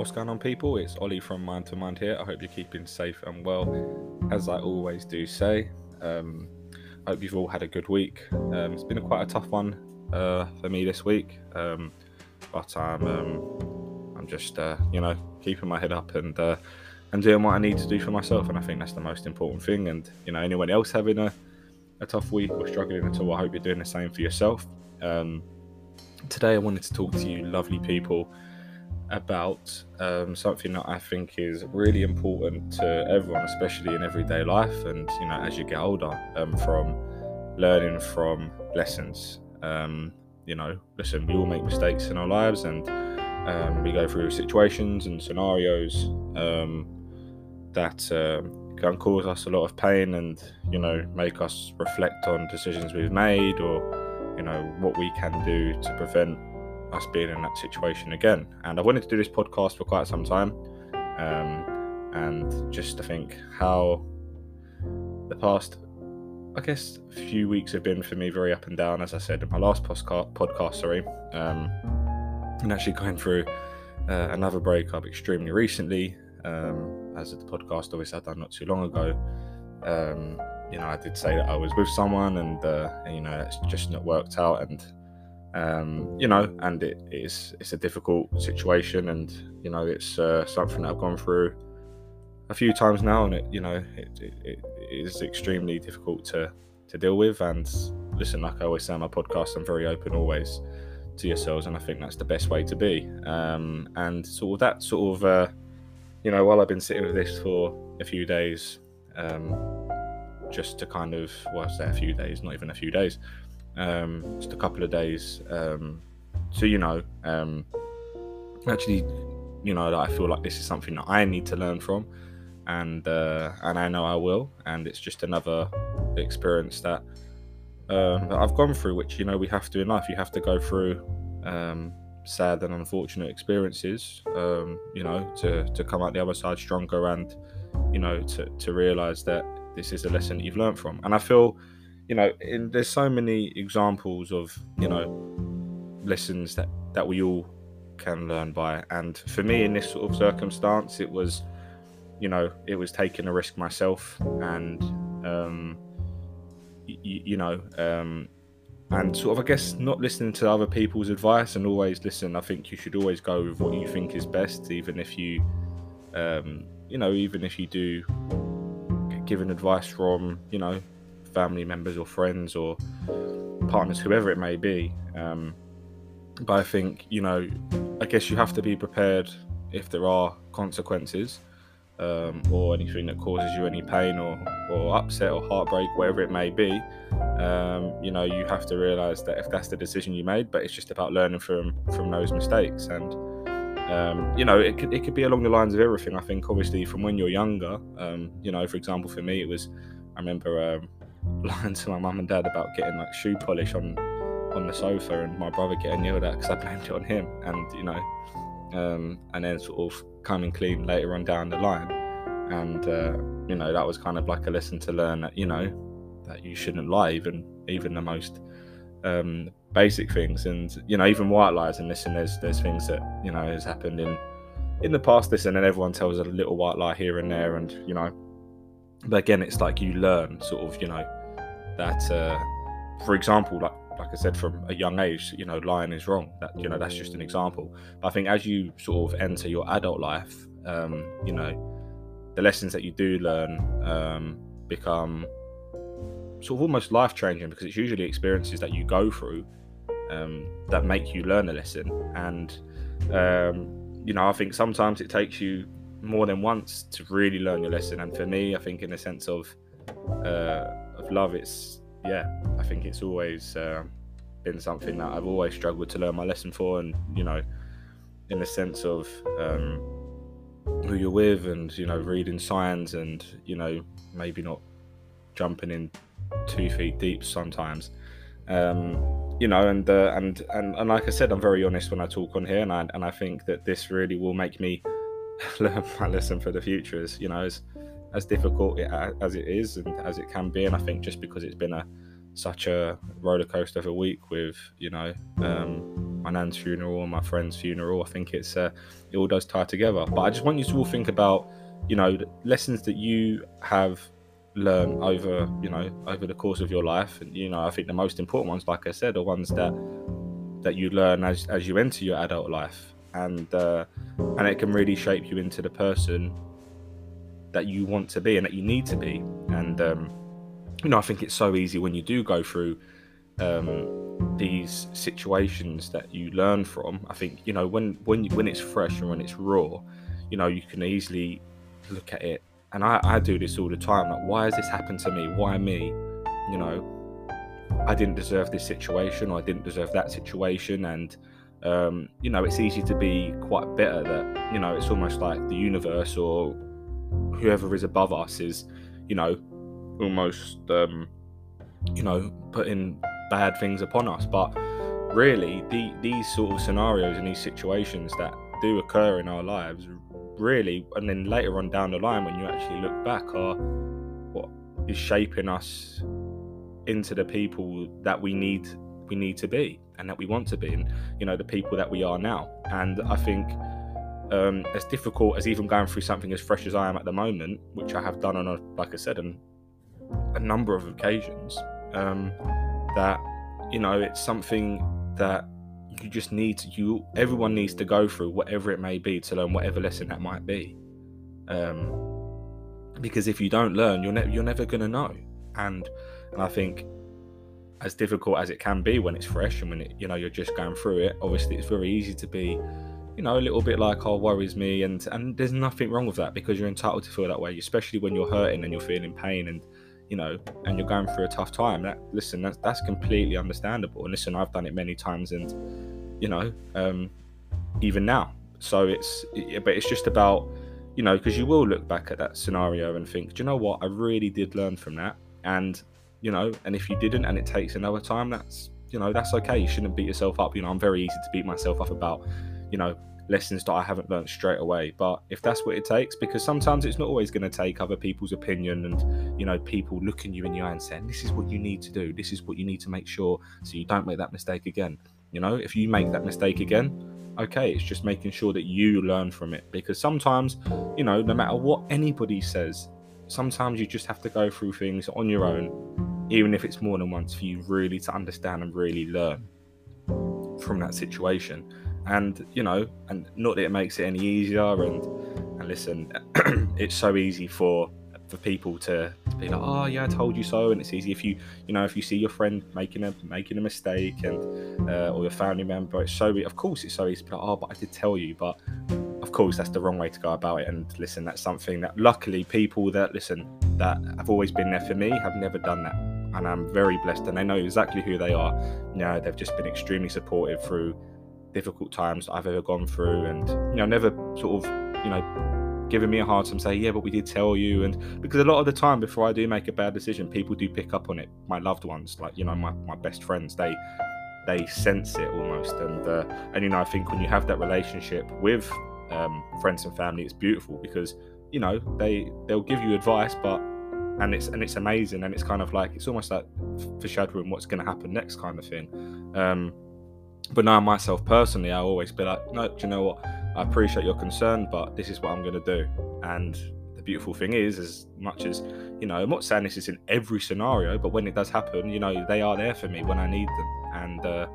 What's going on, people? It's Ollie from Mind to Mind here. I hope you're keeping safe and well, as I always do say. Um, I hope you've all had a good week. Um, it's been a quite a tough one uh, for me this week, um, but I'm um, I'm just uh, you know keeping my head up and uh, and doing what I need to do for myself, and I think that's the most important thing. And you know, anyone else having a, a tough week or struggling at all, I hope you're doing the same for yourself. Um, today, I wanted to talk to you, lovely people about um, something that I think is really important to everyone, especially in everyday life, and you know, as you get older, um, from learning from lessons. Um, you know, listen, we all make mistakes in our lives, and um, we go through situations and scenarios um, that uh, can cause us a lot of pain, and you know, make us reflect on decisions we've made, or you know, what we can do to prevent us being in that situation again. And I wanted to do this podcast for quite some time, um, and just to think how the past, I guess, few weeks have been for me very up and down. As I said in my last podcast, podcast sorry, um, and actually going through uh, another breakup extremely recently. Um, as the podcast obviously I done not too long ago. Um, you know, I did say that I was with someone, and, uh, and you know, it's just not worked out, and um, you know, and it is it's a difficult situation, and you know, it's uh, something that I've gone through a few times now, and it you know, it, it, it is extremely difficult to to deal with. And listen, like I always say on my podcast, I'm very open always to yourselves, and I think that's the best way to be. Um, and sort of that sort of, uh, you know, while I've been sitting with this for a few days, um, just to kind of, well, I say a few days, not even a few days um, just a couple of days um, you know um, actually you know I feel like this is something that I need to learn from and uh, and I know I will and it's just another experience that um, that I've gone through which you know we have to in life you have to go through um, sad and unfortunate experiences um, you know to to come out the other side stronger and you know to to realize that this is a lesson that you've learned from. And I feel you know, in, there's so many examples of you know lessons that that we all can learn by. And for me, in this sort of circumstance, it was, you know, it was taking a risk myself, and um, y- you know, um, and sort of, I guess, not listening to other people's advice and always listen. I think you should always go with what you think is best, even if you, um, you know, even if you do given advice from, you know, family members or friends or partners, whoever it may be. Um, but I think, you know, I guess you have to be prepared if there are consequences um, or anything that causes you any pain or, or upset or heartbreak, whatever it may be. Um, you know, you have to realize that if that's the decision you made, but it's just about learning from from those mistakes. And um, you know, it could it could be along the lines of everything. I think obviously from when you're younger, um, you know, for example, for me, it was I remember um, lying to my mum and dad about getting like shoe polish on on the sofa and my brother getting yelled at because I blamed it on him. And you know um, and then sort of coming clean later on down the line. And uh, you know that was kind of like a lesson to learn that you know that you shouldn't lie even even the most um, basic things. And you know even white lies and listen there's there's things that you know has happened in in the past. This and then everyone tells a little white lie here and there. And you know but again it's like you learn sort of you know that uh, for example like like i said from a young age you know lying is wrong. That you know that's just an example. But i think as you sort of enter your adult life um, you know the lessons that you do learn um, become sort of almost life changing because it's usually experiences that you go through um, that make you learn a lesson. And um, you know i think sometimes it takes you more than once to really learn your lesson. And for me, I think in the sense of uh, of love, it's yeah, I think it's always uh, been something that I've always struggled to learn my lesson for. And you know, in the sense of um, who you're with, and you know, reading signs, and you know, maybe not jumping in two feet deep sometimes. Um, you know, and, uh, and and and like I said, I'm very honest when I talk on here, and I and I think that this really will make me learn my lesson for the future is you know as as difficult as it is and as it can be and i think just because it's been a such a roller coaster of a week with you know um, my nan's funeral and my friend's funeral. I think it's uh, it all does tie together. But I just want you to all think about, you know, lessons that you have learned over, you know, over the course of your life. And you know, I think the most important ones, like I said, are ones that that you learn as as you enter your adult life, and uh, and it can really shape you into the person that you want to be and that you need to be. And um, you know, I think it's so easy when you do go through um, these situations that you learn from. I think you know when when when it's fresh and when it's raw, you know, you can easily look at it. And I, I do this all the time. Like, why has this happened to me? Why me? You know, I didn't deserve this situation, or I didn't deserve that situation, and um, you know, it's easy to be quite bitter that you know it's almost like the universe or whoever is above us is, you know, almost um, you know putting bad things upon us. But really, the, these sort of scenarios and these situations that do occur in our lives, really, and then later on down the line, when you actually look back, are what is shaping us into the people that we need we need to be and that we want to be and you know the people that we are now. And i think um, as difficult as even going through something as fresh as i am at the moment which i have done on a like i said on a number of occasions um, that you know it's something that you just need to you everyone needs to go through whatever it may be to learn whatever lesson that might be. Um, because if you don't learn you're, ne- you're never going to know. And and i think as difficult as it can be when it's fresh and when it you know you're just going through it obviously it's very easy to be you know a little bit like oh worries me and and there's nothing wrong with that because you're entitled to feel that way especially when you're hurting and you're feeling pain and you know, and you're going through a tough time, that listen, that's that's completely understandable. And listen, I've done it many times, and you know, um, even now. So it's, but it's just about, you know, because you will look back at that scenario and think, do you know what? I really did learn from that, and you know, and if you didn't, and it takes another time, that's you know, that's okay. You shouldn't beat yourself up. You know, I'm very easy to beat myself up about, you know, lessons that I haven't learned straight away. But if that's what it takes, because sometimes it's not always going to take other people's opinion and, you know, people looking you in the eye and saying, this is what you need to do. This is what you need to make sure so you don't make that mistake again. You know, if you make that mistake again, okay, it's just making sure that you learn from it. Because sometimes, you know, no matter what anybody says, sometimes you just have to go through things on your own, even if it's more than once, for you really to understand and really learn from that situation. And you know and not that it makes it any easier and and listen it's so easy for for people to, to be like oh yeah i told you so and it's easy if you you know if you see your friend making a making a mistake and uh, or your family member it's so of course it's so easy to be like oh but i did tell you but of course that's the wrong way to go about it. And listen that's something that luckily people that listen that have always been there for me have never done that and i'm very blessed and they know exactly who they are you know they've just been extremely supportive through difficult times I've ever gone through, and you know, never sort of, you know, giving me a hard time, say, yeah, but we did tell you, and because a lot of the time before I do make a bad decision, people do pick up on it. My loved ones, like you know, my, my best friends, they they sense it almost, and uh, and you know, I think when you have that relationship with um, friends and family, it's beautiful because you know they they'll give you advice, but and it's and it's amazing, and it's kind of like it's almost like foreshadowing what's going to happen next, kind of thing. Um, but now myself personally, I always be like, no, do you know what? I appreciate your concern, but this is what I'm going to do. And the beautiful thing is, as much as you know, I'm not saying this is in every scenario, but when it does happen, you know, they are there for me when I need them, and uh,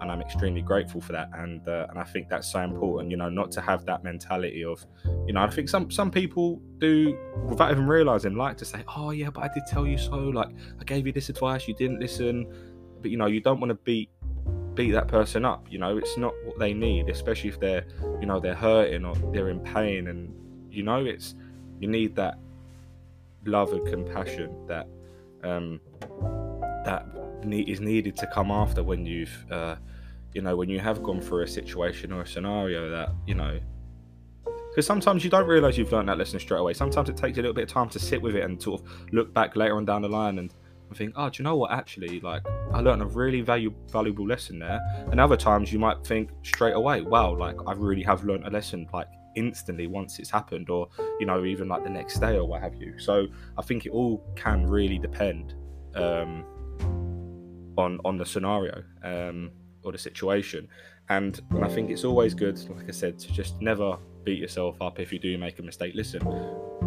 and I'm extremely grateful for that. And uh, and I think that's so important, you know, not to have that mentality of, you know, I think some some people do without even realizing like to say, oh yeah, but I did tell you so. Like I gave you this advice, you didn't listen. But you know, you don't want to beat beat that person up. You know, it's not what they need, especially if they're, you know, they're hurting or they're in pain. And you know, it's you need that love and compassion that um, that is needed to come after when you've, uh, you know, when you have gone through a situation or a scenario that you know. Because sometimes you don't realize you've learned that lesson straight away. Sometimes it takes a little bit of time to sit with it and sort of look back later on down the line and and think, oh, do you know what? Actually, like I learned a really value, valuable lesson there. And other times you might think straight away, wow, like I really have learned a lesson like instantly once it's happened, or you know, even like the next day or what have you. So I think it all can really depend um, on on the scenario. Um, or the situation. And, I think it's always good, like I said, to just never beat yourself up if you do make a mistake. Listen,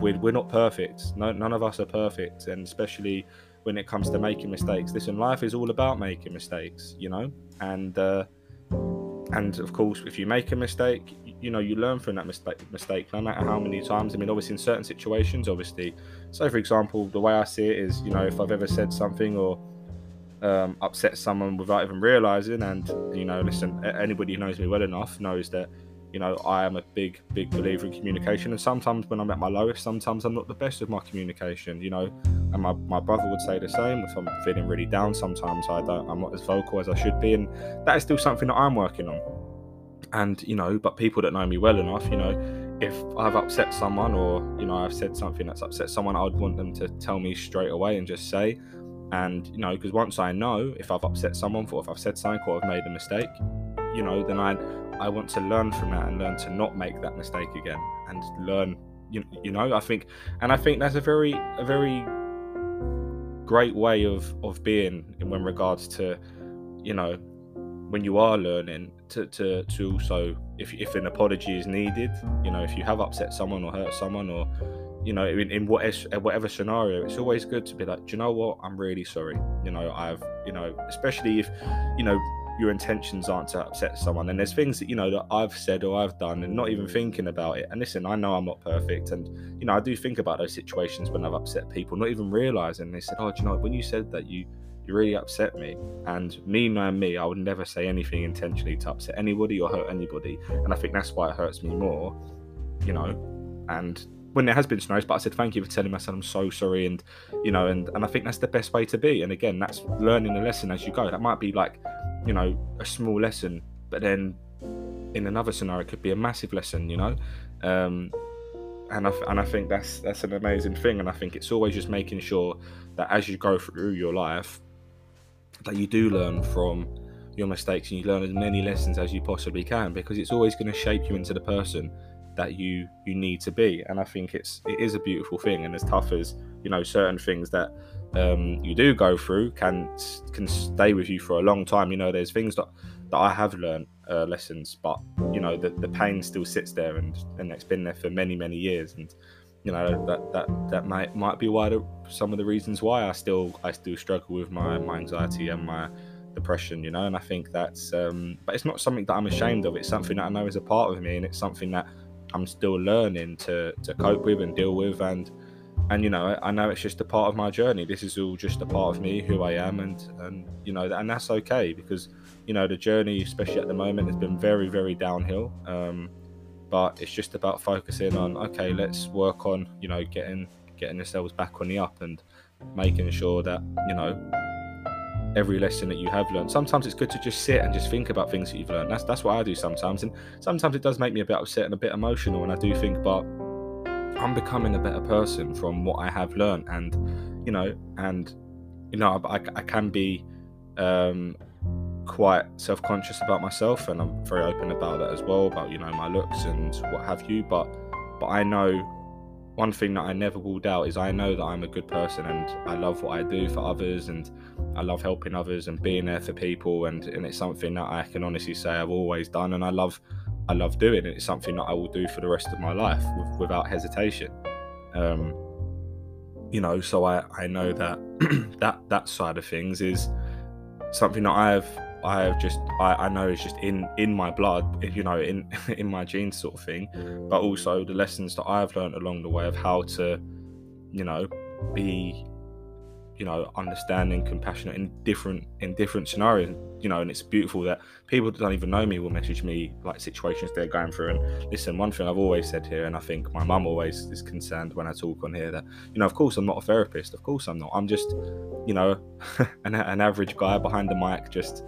we're, we're not perfect. No, none of us are perfect. And especially when it comes to making mistakes. Listen, life is all about making mistakes, you know? And, uh, and of course, if you make a mistake, you know you learn from that mistake, mistake no matter how many times. I mean, obviously, in certain situations, obviously. So, for example, the way I see it is, you know, if I've ever said something or um, upset someone without even realizing, and you know, listen, anybody who knows me well enough knows that you know, I am a big, big believer in communication. And sometimes when I'm at my lowest, sometimes I'm not the best with my communication, you know. And my, my brother would say the same. If I'm feeling really down, sometimes I don't, I'm not as vocal as I should be. And that is still something that I'm working on. And, you know, but people that know me well enough, you know, if I've upset someone or, you know, I've said something that's upset someone, I'd want them to tell me straight away and just say, and, you know, because once I know if I've upset someone or if I've said something or I've made a mistake, you know, then I I want to learn from that and learn to not make that mistake again and learn you, you know I think and I think that's a very a very great way of of being in when regards to you know when you are learning to to, to also if, if an apology is needed you know if you have upset someone or hurt someone or you know in, in whatever, uh, whatever scenario it's always good to be like do you know what i'm really sorry you know i've you know especially if you know your intentions aren't to upset someone. And there's things that, you know, that I've said or I've done and not even thinking about it. And listen, I know I'm not perfect. And, you know, I do think about those situations when I've upset people, not even realizing they said, Oh, do you know, when you said that, you, you really upset me. And me knowing me, I would never say anything intentionally to upset anybody or hurt anybody. And I think that's why it hurts me more, you know. And when there has been scenarios, but I said thank you for telling me. I said I'm so sorry, and you know, and and I think that's the best way to be. And again, that's learning a lesson as you go. That might be like you know, a small lesson, but then in another scenario, it could be a massive lesson, you know. Um, and I and I think that's that's an amazing thing. And I think it's always just making sure that as you go through your life, that you do learn from your mistakes and you learn as many lessons as you possibly can, because it's always going to shape you into the person that you you need to be. And I think it's it is a beautiful thing. And as tough as you know certain things that um, you do go through can can stay with you for a long time. You know, there's things that that I have learned uh, lessons, but you know the, the pain still sits there and and it's been there for many many years. And you know that that that might might be why the, some of the reasons why I still I still struggle with my my anxiety and my depression you know and i think that's um but it's not something that i'm ashamed of it's something that i know is a part of me and it's something that i'm still learning to to cope with and deal with and and you know I know it's just a part of my journey. This is all just a part of me, who I am, and and you know and that's okay because you know the journey, especially at the moment, has been very very downhill. Um, but it's just about focusing on okay, let's work on you know getting getting ourselves back on the up and making sure that you know every lesson that you have learned. Sometimes it's good to just sit and just think about things that you've learned. That's that's what I do sometimes, and sometimes it does make me a bit upset and a bit emotional, and I do think, but I'm becoming a better person from what I have learned, and you know, and you know, I, I can be um, quite self-conscious about myself, and I'm very open about that as well, about you know my looks and what have you. But but I know one thing that I never will doubt is I know that I'm a good person and I love what I do for others and I love helping others and being there for people and, and it's something that I can honestly say I've always done and I love I love doing, and it's something that I will do for the rest of my life with, without hesitation. Um, you know, so I I know that that that side of things is something that I've I have just I, I know is just in in my blood, you know, in in my genes sort of thing. But also the lessons that I've learned along the way of how to, you know, be you know understanding compassionate in different in different scenarios you know and it's beautiful that people that don't even know me will message me like situations they're going through and listen one thing i've always said here and i think my mum always is concerned when i talk on here that you know of course i'm not a therapist of course i'm not i'm just you know an, an average guy behind the mic just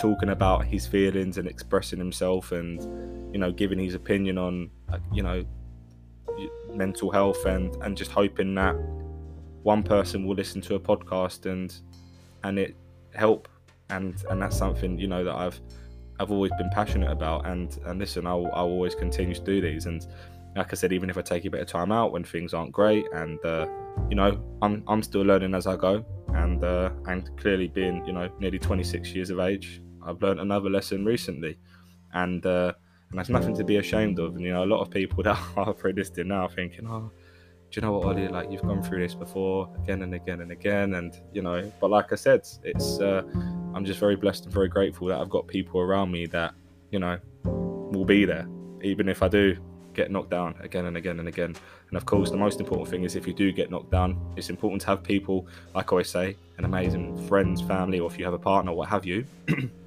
talking about his feelings and expressing himself and you know giving his opinion on you know mental health and and just hoping that one person will listen to a podcast and and it help. And and that's something you know that I've I've always been passionate about. And and listen I'll, I'll always continue to do these. And like I said even if I take a bit of time out when things aren't great and uh, you know I'm I'm still learning as I go. And uh, and clearly being you know nearly 26 years of age I've learned another lesson recently, and uh, and that's nothing to be ashamed of. And you know, a lot of people that are predestined now thinking, oh, do you know what, Ollie? Like you've gone through this before, again and again and again, and you know. But like I said, it's uh, I'm just very blessed and very grateful that I've got people around me that you know will be there, even if I do get knocked down again and again and again. And of course, the most important thing is if you do get knocked down, it's important to have people, like I always say, an amazing friends, family, or if you have a partner, what have you.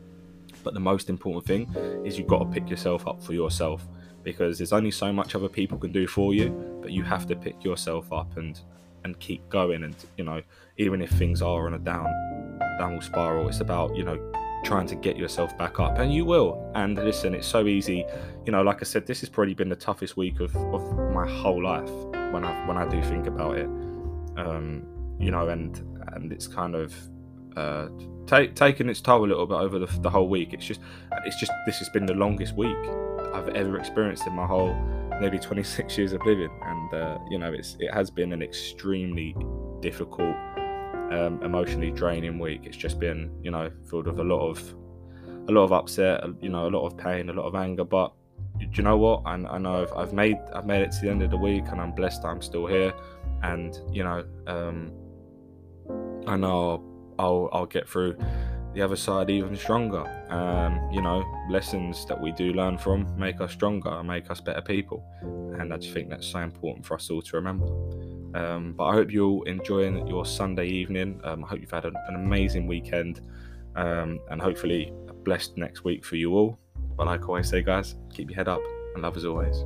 but the most important thing is you've got to pick yourself up for yourself because there's only so much other people can do for you, but you have to pick yourself up and and keep going. And you know, even if things are on a down downward spiral, it's about you know trying to get yourself back up. And you will. And listen it's so easy. You know like i said this has probably been the toughest week of, of my whole life when i when i do think about it. Um you know and and it's kind of uh taking its toll a little bit over the, the whole week it's just it's just this has been the longest week i've ever experienced in my whole nearly 26 years of living and uh, you know it's it has been an extremely difficult um, emotionally draining week. It's just been, you know, filled with a lot of a lot of upset, you know, a lot of pain, a lot of anger. But do you know what? I, I know I've, I've, made I've made it to the end of the week, and I'm blessed I'm still here. And you know, um, I know I'll, I'll get through the other side even stronger. Um, you know, lessons that we do learn from make us stronger and make us better people. And I just think that's so important for us all to remember. Um, but I hope you're all enjoying your Sunday evening. Um, I hope you've had an, an amazing weekend um, and hopefully a blessed next week for you all. But like I always say, guys, keep your head up and love as always.